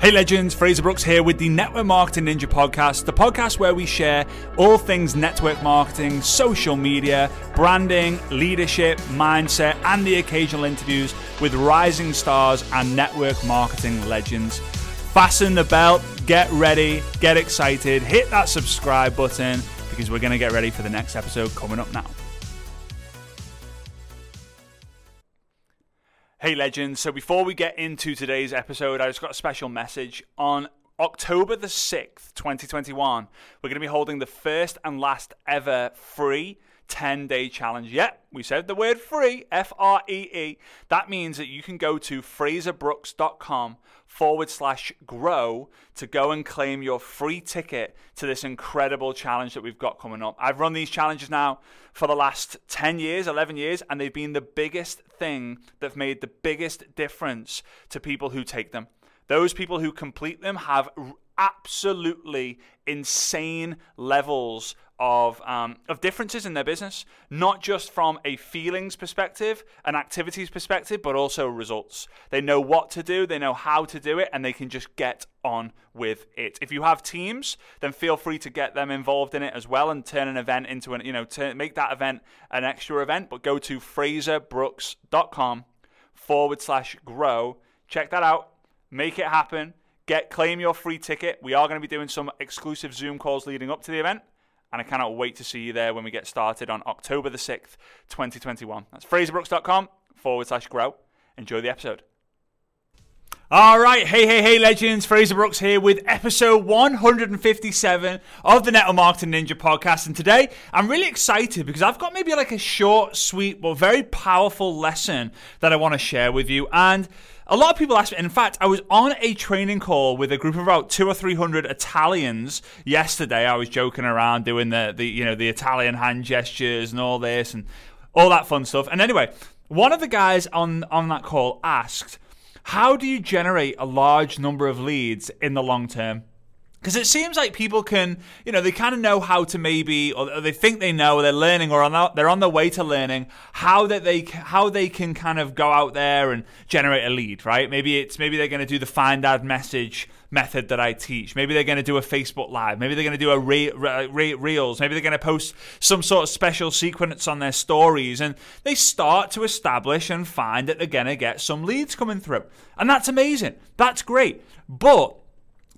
Hey legends, Fraser Brooks here with the Network Marketing Ninja podcast, the podcast where we share all things network marketing, social media, branding, leadership, mindset, and the occasional interviews with rising stars and network marketing legends. Fasten the belt, get ready, get excited, hit that subscribe button because we're going to get ready for the next episode coming up now. Hey, legends. So, before we get into today's episode, I just got a special message. On October the 6th, 2021, we're going to be holding the first and last ever free 10 day challenge. Yep, we said the word free, F R E E. That means that you can go to fraserbrooks.com forward slash grow to go and claim your free ticket to this incredible challenge that we've got coming up. I've run these challenges now for the last 10 years, 11 years, and they've been the biggest thing that's made the biggest difference to people who take them. Those people who complete them have absolutely insane levels of um, of differences in their business, not just from a feelings perspective, an activities perspective, but also results. They know what to do, they know how to do it, and they can just get on with it. If you have teams, then feel free to get them involved in it as well and turn an event into an you know turn, make that event an extra event. But go to fraserbrooks.com forward slash grow. Check that out. Make it happen. Get claim your free ticket. We are going to be doing some exclusive Zoom calls leading up to the event and I cannot wait to see you there when we get started on October the 6th, 2021. That's fraserbrooks.com forward slash grow. Enjoy the episode. All right, hey, hey, hey, legends. Fraser Brooks here with episode 157 of the Network Marketing Ninja podcast. And today I'm really excited because I've got maybe like a short, sweet, but very powerful lesson that I want to share with you. And a lot of people ask me, in fact, I was on a training call with a group of about two or three hundred Italians yesterday. I was joking around doing the, the you know the Italian hand gestures and all this and all that fun stuff. And anyway, one of the guys on on that call asked, "How do you generate a large number of leads in the long term?" Because it seems like people can, you know, they kind of know how to maybe, or they think they know, or they're learning, or on they're on their way to learning how that they how they can kind of go out there and generate a lead, right? Maybe it's maybe they're going to do the find ad message method that I teach. Maybe they're going to do a Facebook Live. Maybe they're going to do a re- re- reels. Maybe they're going to post some sort of special sequence on their stories, and they start to establish and find that they're going to get some leads coming through, and that's amazing. That's great, but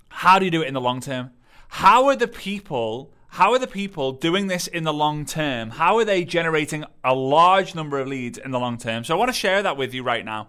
how do you do it in the long term? How are the people how are the people doing this in the long term? How are they generating a large number of leads in the long term? So I want to share that with you right now.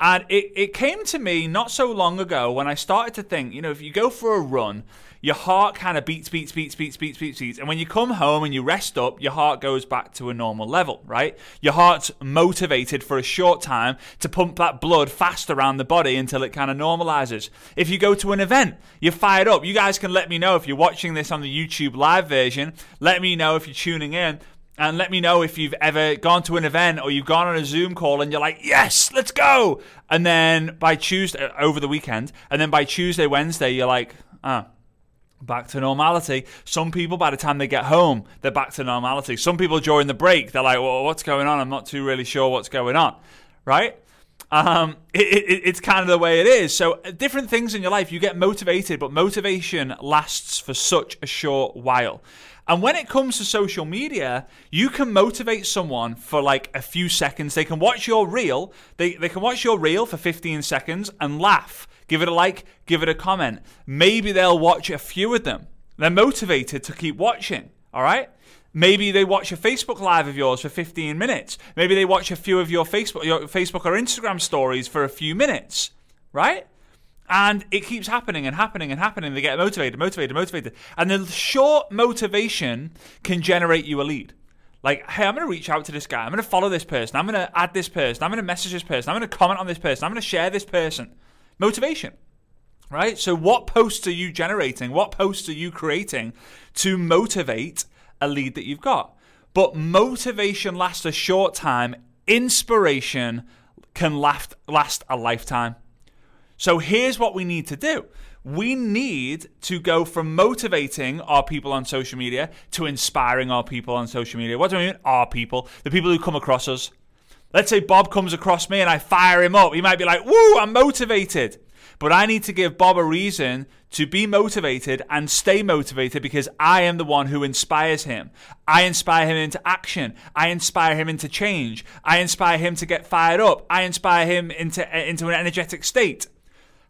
And it, it came to me not so long ago when I started to think, you know, if you go for a run, your heart kind of beats, beats, beats, beats, beats, beats, beats. And when you come home and you rest up, your heart goes back to a normal level, right? Your heart's motivated for a short time to pump that blood fast around the body until it kind of normalizes. If you go to an event, you're fired up. You guys can let me know if you're watching this on the YouTube live version. Let me know if you're tuning in and let me know if you've ever gone to an event or you've gone on a Zoom call and you're like, yes, let's go. And then by Tuesday, uh, over the weekend, and then by Tuesday, Wednesday, you're like, ah, back to normality. Some people, by the time they get home, they're back to normality. Some people during the break, they're like, well, what's going on? I'm not too really sure what's going on, right? Um, it, it, it's kind of the way it is. So, uh, different things in your life, you get motivated, but motivation lasts for such a short while. And when it comes to social media, you can motivate someone for like a few seconds. They can watch your reel, they, they can watch your reel for 15 seconds and laugh. Give it a like, give it a comment. Maybe they'll watch a few of them. They're motivated to keep watching, all right? Maybe they watch a Facebook live of yours for 15 minutes. Maybe they watch a few of your Facebook your Facebook or Instagram stories for a few minutes, right? And it keeps happening and happening and happening. They get motivated, motivated, motivated. And the short motivation can generate you a lead. Like, hey, I'm going to reach out to this guy. I'm going to follow this person. I'm going to add this person. I'm going to message this person. I'm going to comment on this person. I'm going to share this person. Motivation, right? So, what posts are you generating? What posts are you creating to motivate a lead that you've got? But motivation lasts a short time, inspiration can last, last a lifetime. So here's what we need to do. We need to go from motivating our people on social media to inspiring our people on social media. What do I mean? Our people, the people who come across us. Let's say Bob comes across me and I fire him up. He might be like, woo, I'm motivated. but I need to give Bob a reason to be motivated and stay motivated because I am the one who inspires him. I inspire him into action. I inspire him into change. I inspire him to get fired up. I inspire him into, into an energetic state.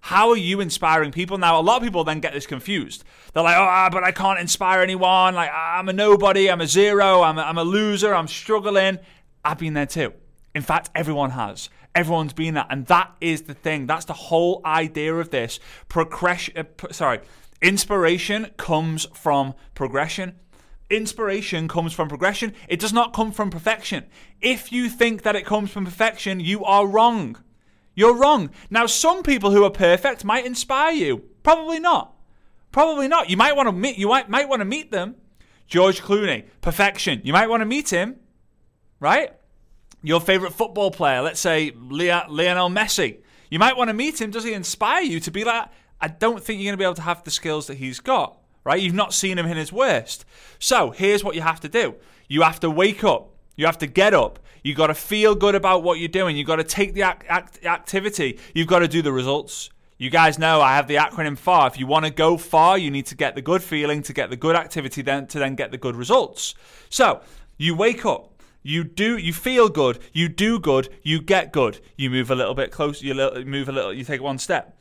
How are you inspiring people? Now, a lot of people then get this confused. They're like, oh, but I can't inspire anyone. Like, I'm a nobody. I'm a zero. I'm a, I'm a loser. I'm struggling. I've been there too. In fact, everyone has. Everyone's been that. And that is the thing. That's the whole idea of this. Progression, uh, sorry, inspiration comes from progression. Inspiration comes from progression. It does not come from perfection. If you think that it comes from perfection, you are wrong. You're wrong. Now, some people who are perfect might inspire you. Probably not. Probably not. You might want to meet. You might might want to meet them. George Clooney, perfection. You might want to meet him, right? Your favorite football player, let's say Lionel Messi. You might want to meet him. Does he inspire you to be like? I don't think you're going to be able to have the skills that he's got. Right? You've not seen him in his worst. So here's what you have to do. You have to wake up. You have to get up. You got to feel good about what you're doing. You got to take the act- act- activity. You've got to do the results. You guys know I have the acronym FAR. If you want to go far, you need to get the good feeling, to get the good activity, then to then get the good results. So you wake up. You do. You feel good. You do good. You get good. You move a little bit closer. You move a little. You take one step.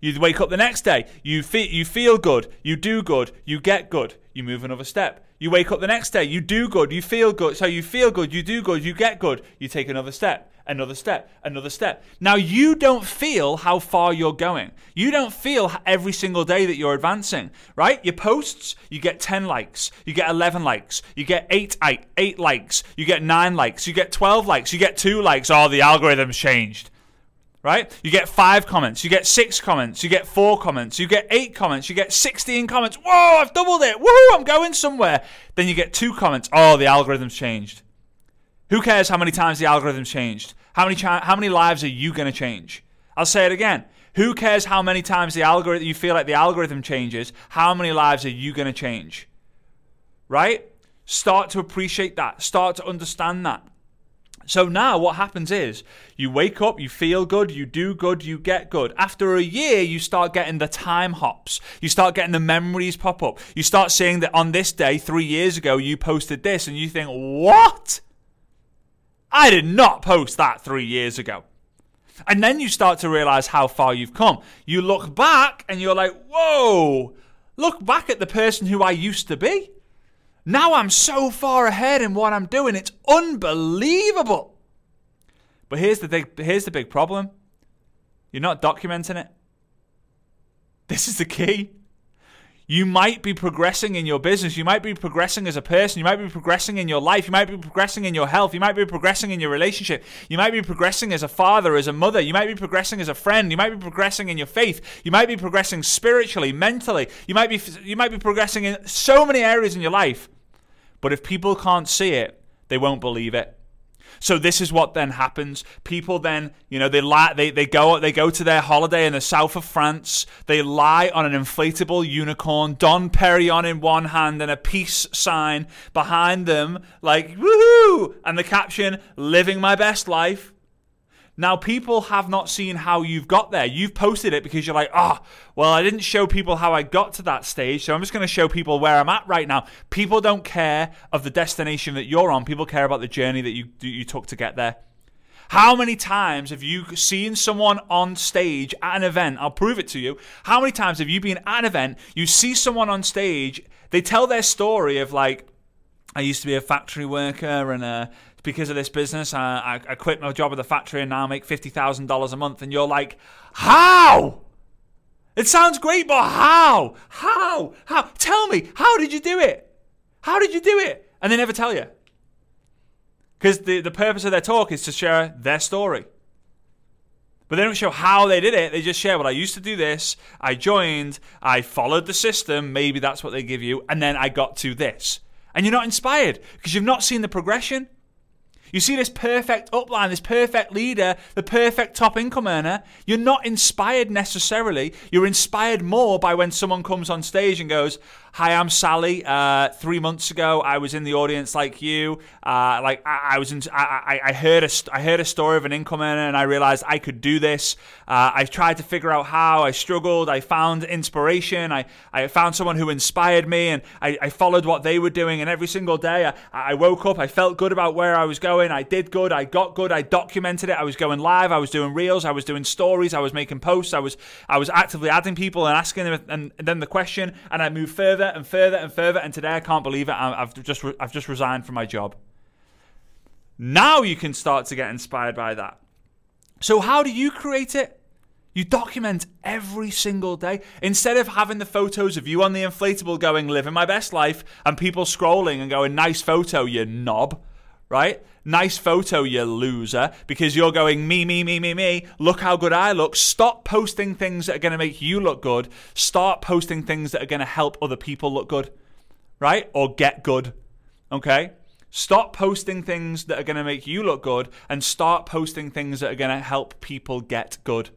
You wake up the next day. You feel. You feel good. You do good. You get good. You move another step. You wake up the next day. You do good. You feel good. So you feel good. You do good. You get good. You take another step another step, another step. Now, you don't feel how far you're going. You don't feel every single day that you're advancing, right? Your posts, you get 10 likes, you get 11 likes, you get 8, 8, 8 likes, you get 9 likes, you get 12 likes, you get 2 likes. Oh, the algorithm's changed. Right? You get five comments, you get six comments, you get four comments, you get eight comments, you get 16 comments. Whoa, I've doubled it. Woohoo, I'm going somewhere. Then you get two comments. Oh, the algorithm's changed. Who cares how many times the algorithm's changed? How many how many lives are you going to change? I'll say it again. Who cares how many times the algorithm you feel like the algorithm changes? How many lives are you going to change? Right? Start to appreciate that. Start to understand that. So now what happens is you wake up, you feel good, you do good, you get good. After a year, you start getting the time hops. You start getting the memories pop up. You start seeing that on this day, three years ago, you posted this, and you think, what? I did not post that three years ago. And then you start to realize how far you've come. You look back and you're like, whoa, look back at the person who I used to be. Now I'm so far ahead in what I'm doing. It's unbelievable. But here's the big, here's the big problem you're not documenting it. This is the key. You might be progressing in your business. You might be progressing as a person. You might be progressing in your life. You might be progressing in your health. You might be progressing in your relationship. You might be progressing as a father, as a mother. You might be progressing as a friend. You might be progressing in your faith. You might be progressing spiritually, mentally. You might be you might be progressing in so many areas in your life. But if people can't see it, they won't believe it. So this is what then happens. People then, you know, they lie, they, they go they go to their holiday in the south of France. They lie on an inflatable unicorn, Dom Perignon in one hand and a peace sign behind them, like woohoo, and the caption "Living my best life." Now, people have not seen how you've got there. You've posted it because you're like, oh, well, I didn't show people how I got to that stage, so I'm just going to show people where I'm at right now. People don't care of the destination that you're on. People care about the journey that you you took to get there. How many times have you seen someone on stage at an event? I'll prove it to you. How many times have you been at an event, you see someone on stage, they tell their story of like, I used to be a factory worker and uh, because of this business. I, I, quit my job at the factory and now I make $50,000 a month. And you're like, how? It sounds great, but how? How? How? Tell me, how did you do it? How did you do it? And they never tell you. Because the, the purpose of their talk is to share their story. But they don't show how they did it. They just share, well, I used to do this. I joined. I followed the system. Maybe that's what they give you. And then I got to this. And you're not inspired because you've not seen the progression. You see this perfect upline, this perfect leader, the perfect top income earner. You're not inspired necessarily. You're inspired more by when someone comes on stage and goes, Hi, I'm Sally. Uh, three months ago, I was in the audience like you. Uh, like I, I was in, I, I, heard a, I heard a story of an income earner, and I realized I could do this. Uh, I tried to figure out how. I struggled. I found inspiration. I, I found someone who inspired me, and I, I followed what they were doing. And every single day, I, I woke up. I felt good about where I was going. I did good. I got good. I documented it. I was going live. I was doing reels. I was doing stories. I was making posts. I was I was actively adding people and asking them, and, and then the question, and I moved further and further and further. And today I can't believe it. I've just I've just resigned from my job. Now you can start to get inspired by that. So how do you create it? You document every single day. Instead of having the photos of you on the inflatable going, living my best life, and people scrolling and going, nice photo, you knob, right? Nice photo, you loser, because you're going, me, me, me, me, me. Look how good I look. Stop posting things that are going to make you look good. Start posting things that are going to help other people look good, right? Or get good, okay? Stop posting things that are going to make you look good and start posting things that are going to help people get good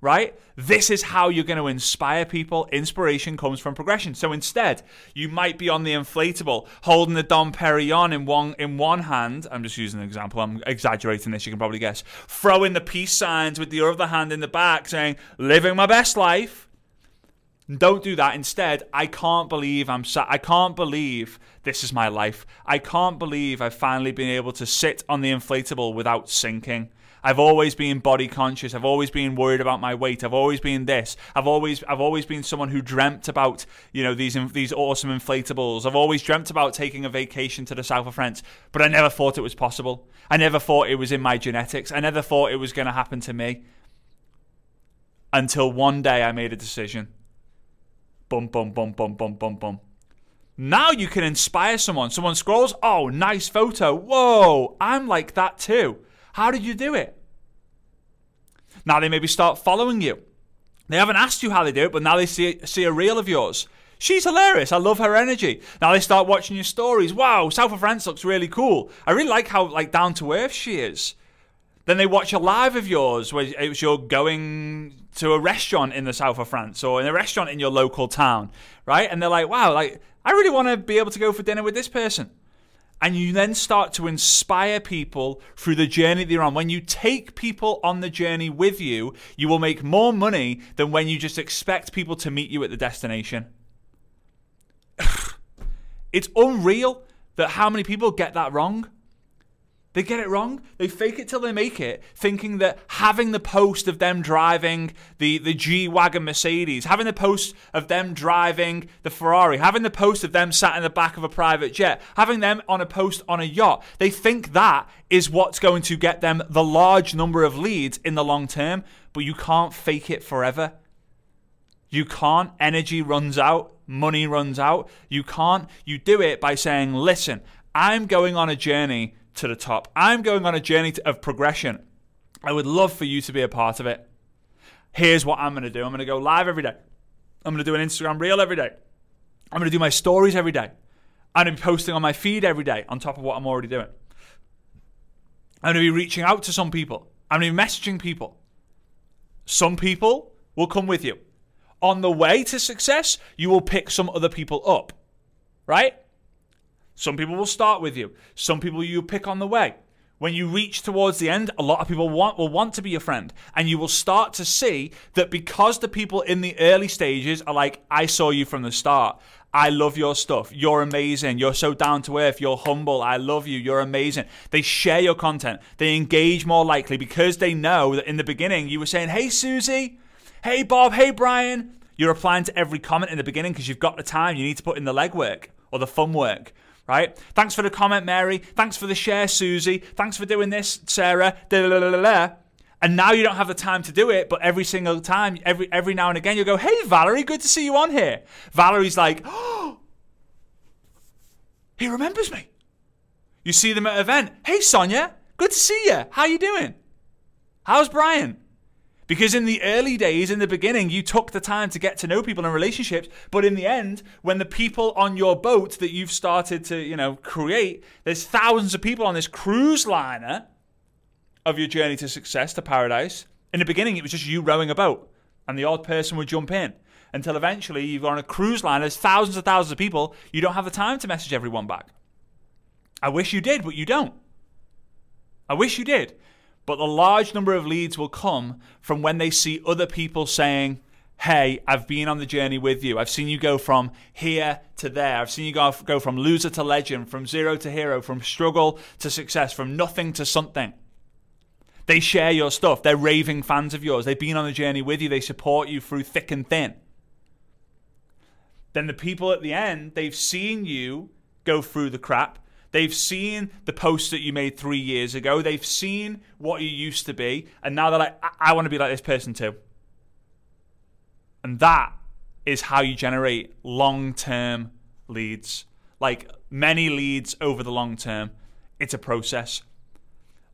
right? This is how you're going to inspire people. Inspiration comes from progression. So instead, you might be on the inflatable, holding the Dom Perignon in one in one hand. I'm just using an example. I'm exaggerating this. You can probably guess. Throwing the peace signs with the other hand in the back, saying "Living my best life." Don't do that. Instead, I can't believe I'm. I can't believe this is my life. I can't believe I've finally been able to sit on the inflatable without sinking. I've always been body conscious. I've always been worried about my weight. I've always been this. I've always I've always been someone who dreamt about you know these these awesome inflatables. I've always dreamt about taking a vacation to the south of France, but I never thought it was possible. I never thought it was in my genetics. I never thought it was going to happen to me. Until one day I made a decision. Bum bum bum bum bum bum bum. Now you can inspire someone. Someone scrolls, oh, nice photo. Whoa, I'm like that too. How did you do it? Now they maybe start following you. They haven't asked you how they do it, but now they see see a reel of yours. She's hilarious. I love her energy. Now they start watching your stories. Wow, South of France looks really cool. I really like how like down to earth she is. Then they watch a live of yours where it you're going to a restaurant in the south of France or in a restaurant in your local town, right? And they're like, wow, like I really want to be able to go for dinner with this person and you then start to inspire people through the journey they're on. When you take people on the journey with you, you will make more money than when you just expect people to meet you at the destination. it's unreal that how many people get that wrong. They get it wrong. They fake it till they make it, thinking that having the post of them driving the, the G Wagon Mercedes, having the post of them driving the Ferrari, having the post of them sat in the back of a private jet, having them on a post on a yacht, they think that is what's going to get them the large number of leads in the long term, but you can't fake it forever. You can't. Energy runs out, money runs out. You can't. You do it by saying, listen, I'm going on a journey to the top. I'm going on a journey of progression. I would love for you to be a part of it. Here's what I'm going to do I'm going to go live every day. I'm going to do an Instagram reel every day. I'm going to do my stories every day. I'm going to be posting on my feed every day on top of what I'm already doing. I'm going to be reaching out to some people. I'm going to be messaging people. Some people will come with you. On the way to success, you will pick some other people up, right? Some people will start with you. Some people you pick on the way. When you reach towards the end, a lot of people want, will want to be your friend. And you will start to see that because the people in the early stages are like, I saw you from the start. I love your stuff. You're amazing. You're so down to earth. You're humble. I love you. You're amazing. They share your content. They engage more likely because they know that in the beginning you were saying, Hey, Susie. Hey, Bob. Hey, Brian. You're replying to every comment in the beginning because you've got the time. You need to put in the legwork or the fun work right? Thanks for the comment, Mary. Thanks for the share, Susie. Thanks for doing this, Sarah. And now you don't have the time to do it, but every single time, every every now and again, you go, "Hey, Valerie, good to see you on here." Valerie's like, "Oh, he remembers me." You see them at an event. Hey, Sonia, good to see you. How you doing? How's Brian? Because in the early days, in the beginning, you took the time to get to know people in relationships. But in the end, when the people on your boat that you've started to, you know, create, there's thousands of people on this cruise liner of your journey to success, to paradise. In the beginning, it was just you rowing a boat, and the odd person would jump in. Until eventually, you're on a cruise line, there's thousands and thousands of people, you don't have the time to message everyone back. I wish you did, but you don't. I wish you did. But the large number of leads will come from when they see other people saying, Hey, I've been on the journey with you. I've seen you go from here to there. I've seen you go, go from loser to legend, from zero to hero, from struggle to success, from nothing to something. They share your stuff. They're raving fans of yours. They've been on the journey with you. They support you through thick and thin. Then the people at the end, they've seen you go through the crap. They've seen the post that you made three years ago. They've seen what you used to be. And now they're like, I, I want to be like this person too. And that is how you generate long term leads. Like many leads over the long term. It's a process.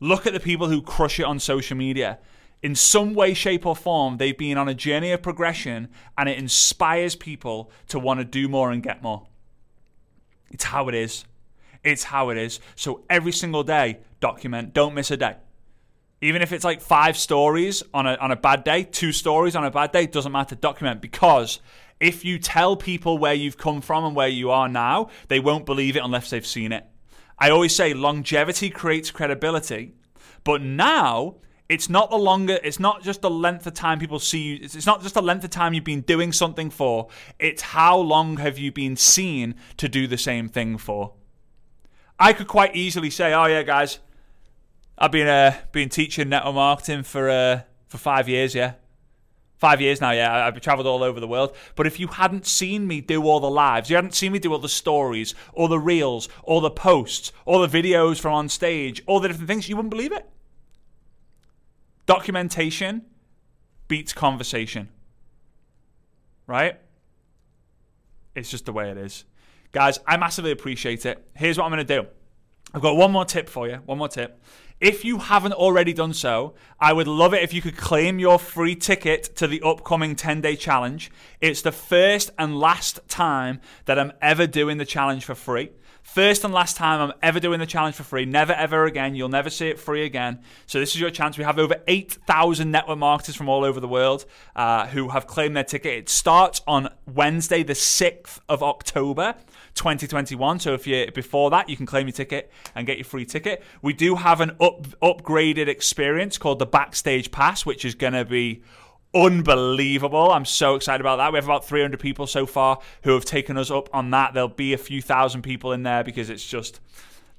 Look at the people who crush it on social media. In some way, shape, or form, they've been on a journey of progression and it inspires people to want to do more and get more. It's how it is. It's how it is. So every single day, document. Don't miss a day. Even if it's like five stories on a, on a bad day, two stories on a bad day, doesn't matter. Document because if you tell people where you've come from and where you are now, they won't believe it unless they've seen it. I always say longevity creates credibility, but now it's not the longer it's not just the length of time people see you it's not just the length of time you've been doing something for it's how long have you been seen to do the same thing for I could quite easily say, "Oh yeah, guys, I've been uh, been teaching network marketing for uh, for five years. Yeah, five years now. Yeah, I've travelled all over the world. But if you hadn't seen me do all the lives, you hadn't seen me do all the stories, all the reels, all the posts, all the videos from on stage, all the different things, you wouldn't believe it. Documentation beats conversation. Right? It's just the way it is. Guys, I massively appreciate it. Here's what I'm going to do. I've got one more tip for you. One more tip. If you haven't already done so, I would love it if you could claim your free ticket to the upcoming 10 day challenge. It's the first and last time that I'm ever doing the challenge for free. First and last time I'm ever doing the challenge for free. Never ever again. You'll never see it free again. So this is your chance. We have over 8,000 network marketers from all over the world uh, who have claimed their ticket. It starts on Wednesday, the 6th of October. 2021. So if you before that, you can claim your ticket and get your free ticket. We do have an up, upgraded experience called the Backstage Pass, which is going to be unbelievable. I'm so excited about that. We have about 300 people so far who have taken us up on that. There'll be a few thousand people in there because it's just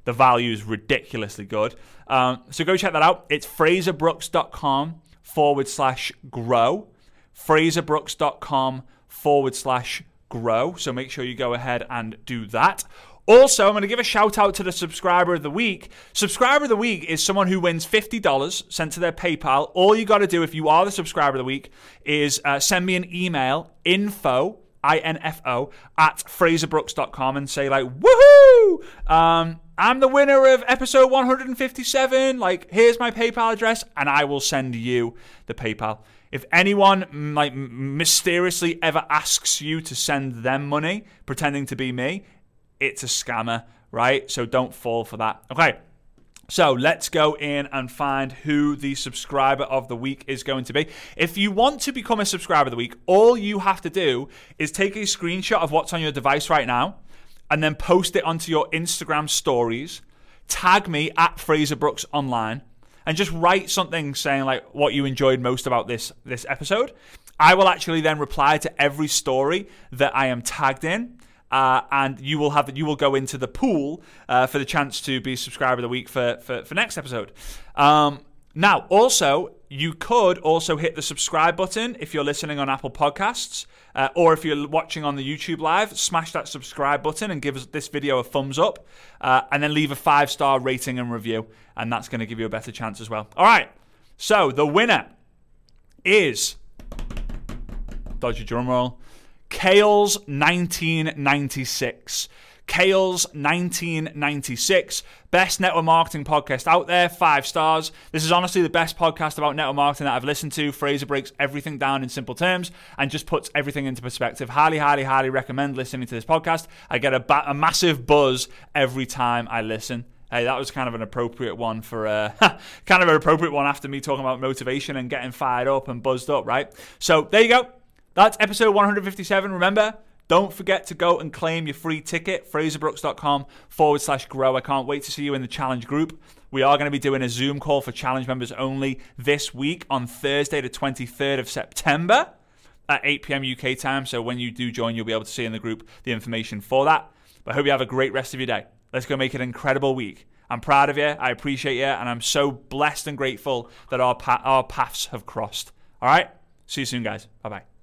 the value is ridiculously good. Um, so go check that out. It's fraserbrooks.com forward slash grow. fraserbrooks.com forward slash grow. So make sure you go ahead and do that. Also, I'm going to give a shout out to the subscriber of the week. Subscriber of the week is someone who wins $50 sent to their PayPal. All you got to do if you are the subscriber of the week is uh, send me an email, info, I-N-F-O, at fraserbrooks.com and say like, woohoo! Um, I'm the winner of episode 157. Like, here's my PayPal address, and I will send you the PayPal. If anyone like mysteriously ever asks you to send them money, pretending to be me, it's a scammer, right? So don't fall for that. Okay. So let's go in and find who the subscriber of the week is going to be. If you want to become a subscriber of the week, all you have to do is take a screenshot of what's on your device right now and then post it onto your Instagram stories. Tag me at Fraser Brooks Online and just write something saying like what you enjoyed most about this this episode. I will actually then reply to every story that I am tagged in. Uh, and you will have you will go into the pool uh, for the chance to be subscriber of the week for for, for next episode. Um, now, also, you could also hit the subscribe button if you're listening on Apple Podcasts, uh, or if you're watching on the YouTube Live, smash that subscribe button and give us this video a thumbs up, uh, and then leave a five star rating and review, and that's going to give you a better chance as well. All right, so the winner is dodgy drum roll, Kales 1996. Kales 1996. Best network marketing podcast out there, five stars. This is honestly the best podcast about network marketing that I've listened to. Fraser breaks everything down in simple terms and just puts everything into perspective. Highly, highly, highly recommend listening to this podcast. I get a, ba- a massive buzz every time I listen. Hey, that was kind of an appropriate one for uh, kind of an appropriate one after me talking about motivation and getting fired up and buzzed up, right? So there you go. That's episode 157. Remember, don't forget to go and claim your free ticket, fraserbrooks.com forward slash grow. I can't wait to see you in the challenge group. We are going to be doing a Zoom call for challenge members only this week on Thursday, the 23rd of September at 8 p.m. UK time. So when you do join, you'll be able to see in the group the information for that. But I hope you have a great rest of your day. Let's go make it an incredible week. I'm proud of you. I appreciate you. And I'm so blessed and grateful that our, pa- our paths have crossed. All right? See you soon, guys. Bye bye.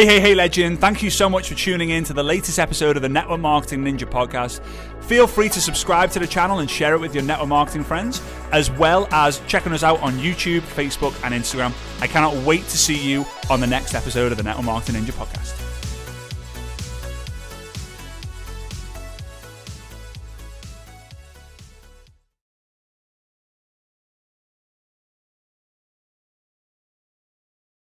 Hey, hey, hey, legend. Thank you so much for tuning in to the latest episode of the Network Marketing Ninja podcast. Feel free to subscribe to the channel and share it with your network marketing friends, as well as checking us out on YouTube, Facebook, and Instagram. I cannot wait to see you on the next episode of the Network Marketing Ninja podcast.